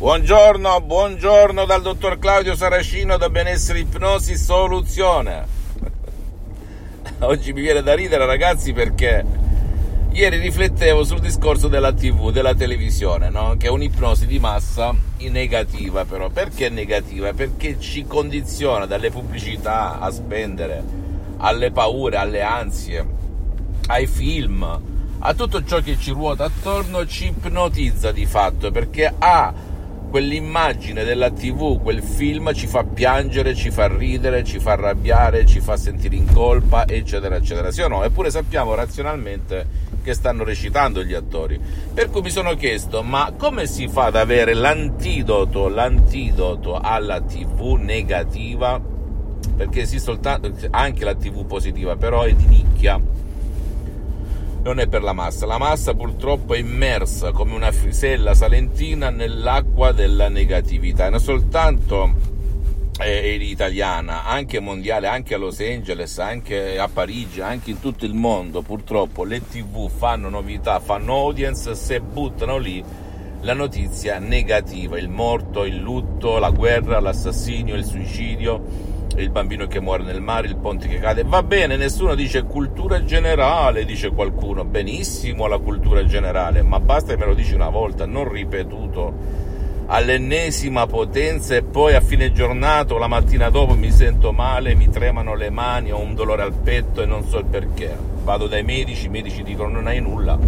Buongiorno, buongiorno dal dottor Claudio Saracino da Benessere Ipnosi Soluzione. Oggi mi viene da ridere ragazzi perché ieri riflettevo sul discorso della TV, della televisione, no? che è un'ipnosi di massa negativa però. Perché negativa? Perché ci condiziona dalle pubblicità a spendere, alle paure, alle ansie, ai film, a tutto ciò che ci ruota attorno, ci ipnotizza di fatto perché ha quell'immagine della tv, quel film ci fa piangere, ci fa ridere, ci fa arrabbiare, ci fa sentire in colpa, eccetera, eccetera. Sì o no? Eppure sappiamo razionalmente che stanno recitando gli attori. Per cui mi sono chiesto, ma come si fa ad avere l'antidoto, l'antidoto alla tv negativa? Perché esiste soltanto, anche la tv positiva, però è di nicchia non è per la massa. La massa purtroppo è immersa come una frisella salentina nell'acqua della negatività. E non soltanto è italiana, anche mondiale, anche a Los Angeles, anche a Parigi, anche in tutto il mondo. Purtroppo le tv fanno novità, fanno audience se buttano lì la notizia negativa, il morto, il lutto, la guerra, l'assassinio, il suicidio il bambino che muore nel mare, il ponte che cade. Va bene, nessuno dice cultura generale, dice qualcuno. Benissimo la cultura generale, ma basta che me lo dici una volta, non ripetuto all'ennesima potenza e poi a fine giornata o la mattina dopo mi sento male, mi tremano le mani, ho un dolore al petto e non so il perché. Vado dai medici, i medici dicono non hai nulla.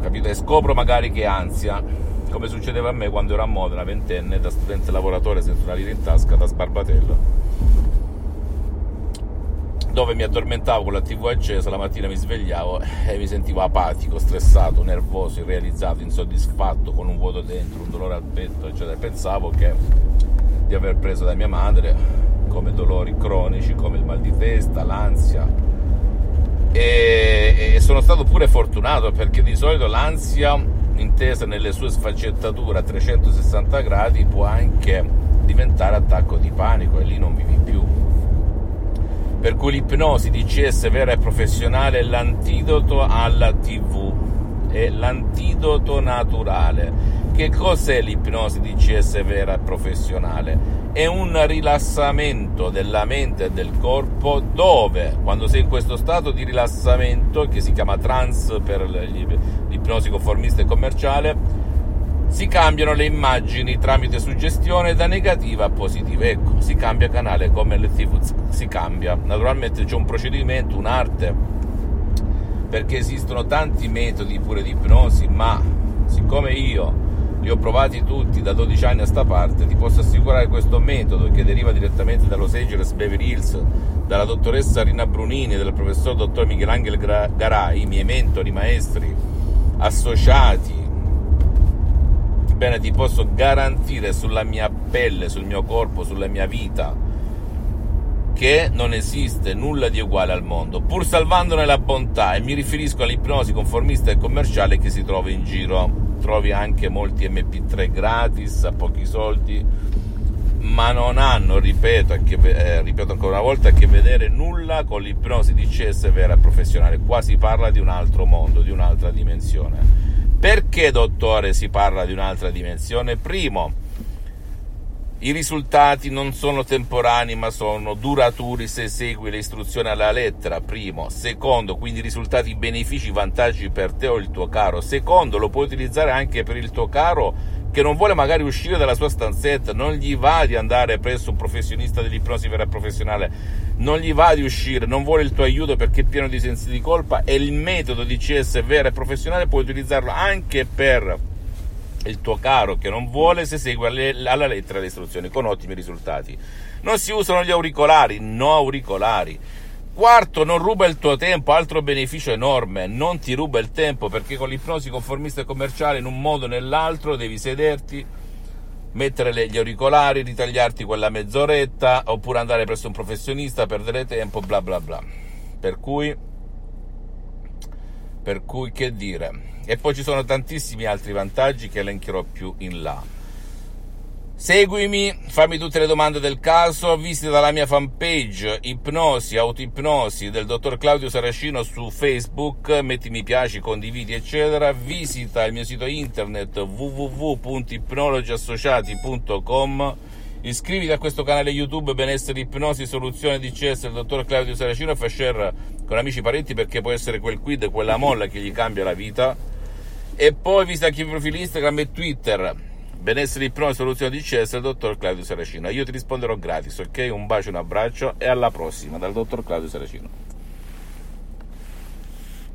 Capito? E scopro magari che ansia come succedeva a me quando ero a Modena, ventenne, da studente lavoratore senza una lira in tasca, da sbarbatello, dove mi addormentavo con la tv accesa, la mattina mi svegliavo e mi sentivo apatico, stressato, nervoso, irrealizzato, insoddisfatto, con un vuoto dentro, un dolore al petto, eccetera. Pensavo che di aver preso da mia madre come dolori cronici, come il mal di testa, l'ansia, e, e, sono stato pure fortunato perché di solito l'ansia intesa nelle sue sfaccettature a 360 gradi può anche diventare attacco di panico e lì non vivi più. Per cui l'ipnosi DCS vera e professionale è l'antidoto alla TV, è l'antidoto naturale. Che cos'è l'ipnosi DCS vera e professionale? È un rilassamento della mente e del corpo dove, quando sei in questo stato di rilassamento, che si chiama trans per l'ipnosi conformista e commerciale, si cambiano le immagini tramite suggestione da negativa a positiva. Ecco, si cambia canale come le TV, si cambia. Naturalmente c'è un procedimento, un'arte, perché esistono tanti metodi pure di ipnosi, ma siccome io li ho provati tutti da 12 anni a sta parte, ti posso assicurare questo metodo che deriva direttamente da Los Angeles Beverly Hills, dalla dottoressa Rina Brunini e dal professor dottor Michelangelo Garai, i miei mentori, maestri, associati, bene, ti posso garantire sulla mia pelle, sul mio corpo, sulla mia vita, che non esiste nulla di uguale al mondo, pur salvandone la bontà, e mi riferisco all'ipnosi conformista e commerciale che si trova in giro trovi anche molti MP3 gratis a pochi soldi, ma non hanno, ripeto, eh, ripeto ancora una volta, a che vedere nulla con l'ipnosi di CS vera e professionale. Qua si parla di un altro mondo, di un'altra dimensione. Perché, dottore, si parla di un'altra dimensione? Primo, i risultati non sono temporanei ma sono duraturi se segui le istruzioni alla lettera, primo. Secondo, quindi risultati, benefici, vantaggi per te o il tuo caro. Secondo, lo puoi utilizzare anche per il tuo caro che non vuole magari uscire dalla sua stanzetta, non gli va di andare presso un professionista dell'ipnosi vera e professionale, non gli va di uscire, non vuole il tuo aiuto perché è pieno di sensi di colpa e il metodo di CS vera e professionale puoi utilizzarlo anche per il tuo caro che non vuole se segue alla lettera le istruzioni con ottimi risultati. Non si usano gli auricolari, no auricolari. Quarto, non ruba il tuo tempo, altro beneficio enorme, non ti ruba il tempo perché con l'ipnosi conformista e commerciale in un modo o nell'altro devi sederti, mettere gli auricolari, ritagliarti quella mezz'oretta oppure andare presso un professionista, perdere tempo, bla bla bla. Per cui, per cui che dire? E poi ci sono tantissimi altri vantaggi che elencherò più in là. Seguimi, fammi tutte le domande del caso, visita la mia fanpage Ipnosi, Autoipnosi del dottor Claudio Saracino su Facebook, metti mi piace, condividi eccetera, visita il mio sito internet www.ipnologiassociati.com iscriviti a questo canale YouTube Benessere Ipnosi Soluzione di CS del dottor Claudio Saracino e fa share con amici e parenti perché può essere quel quid, quella molla che gli cambia la vita. E poi visita i profili Instagram e Twitter benessere ipnosi soluzione di CS del dottor Claudio Saracino. Io ti risponderò gratis ok? Un bacio un abbraccio e alla prossima dal dottor Claudio Saracino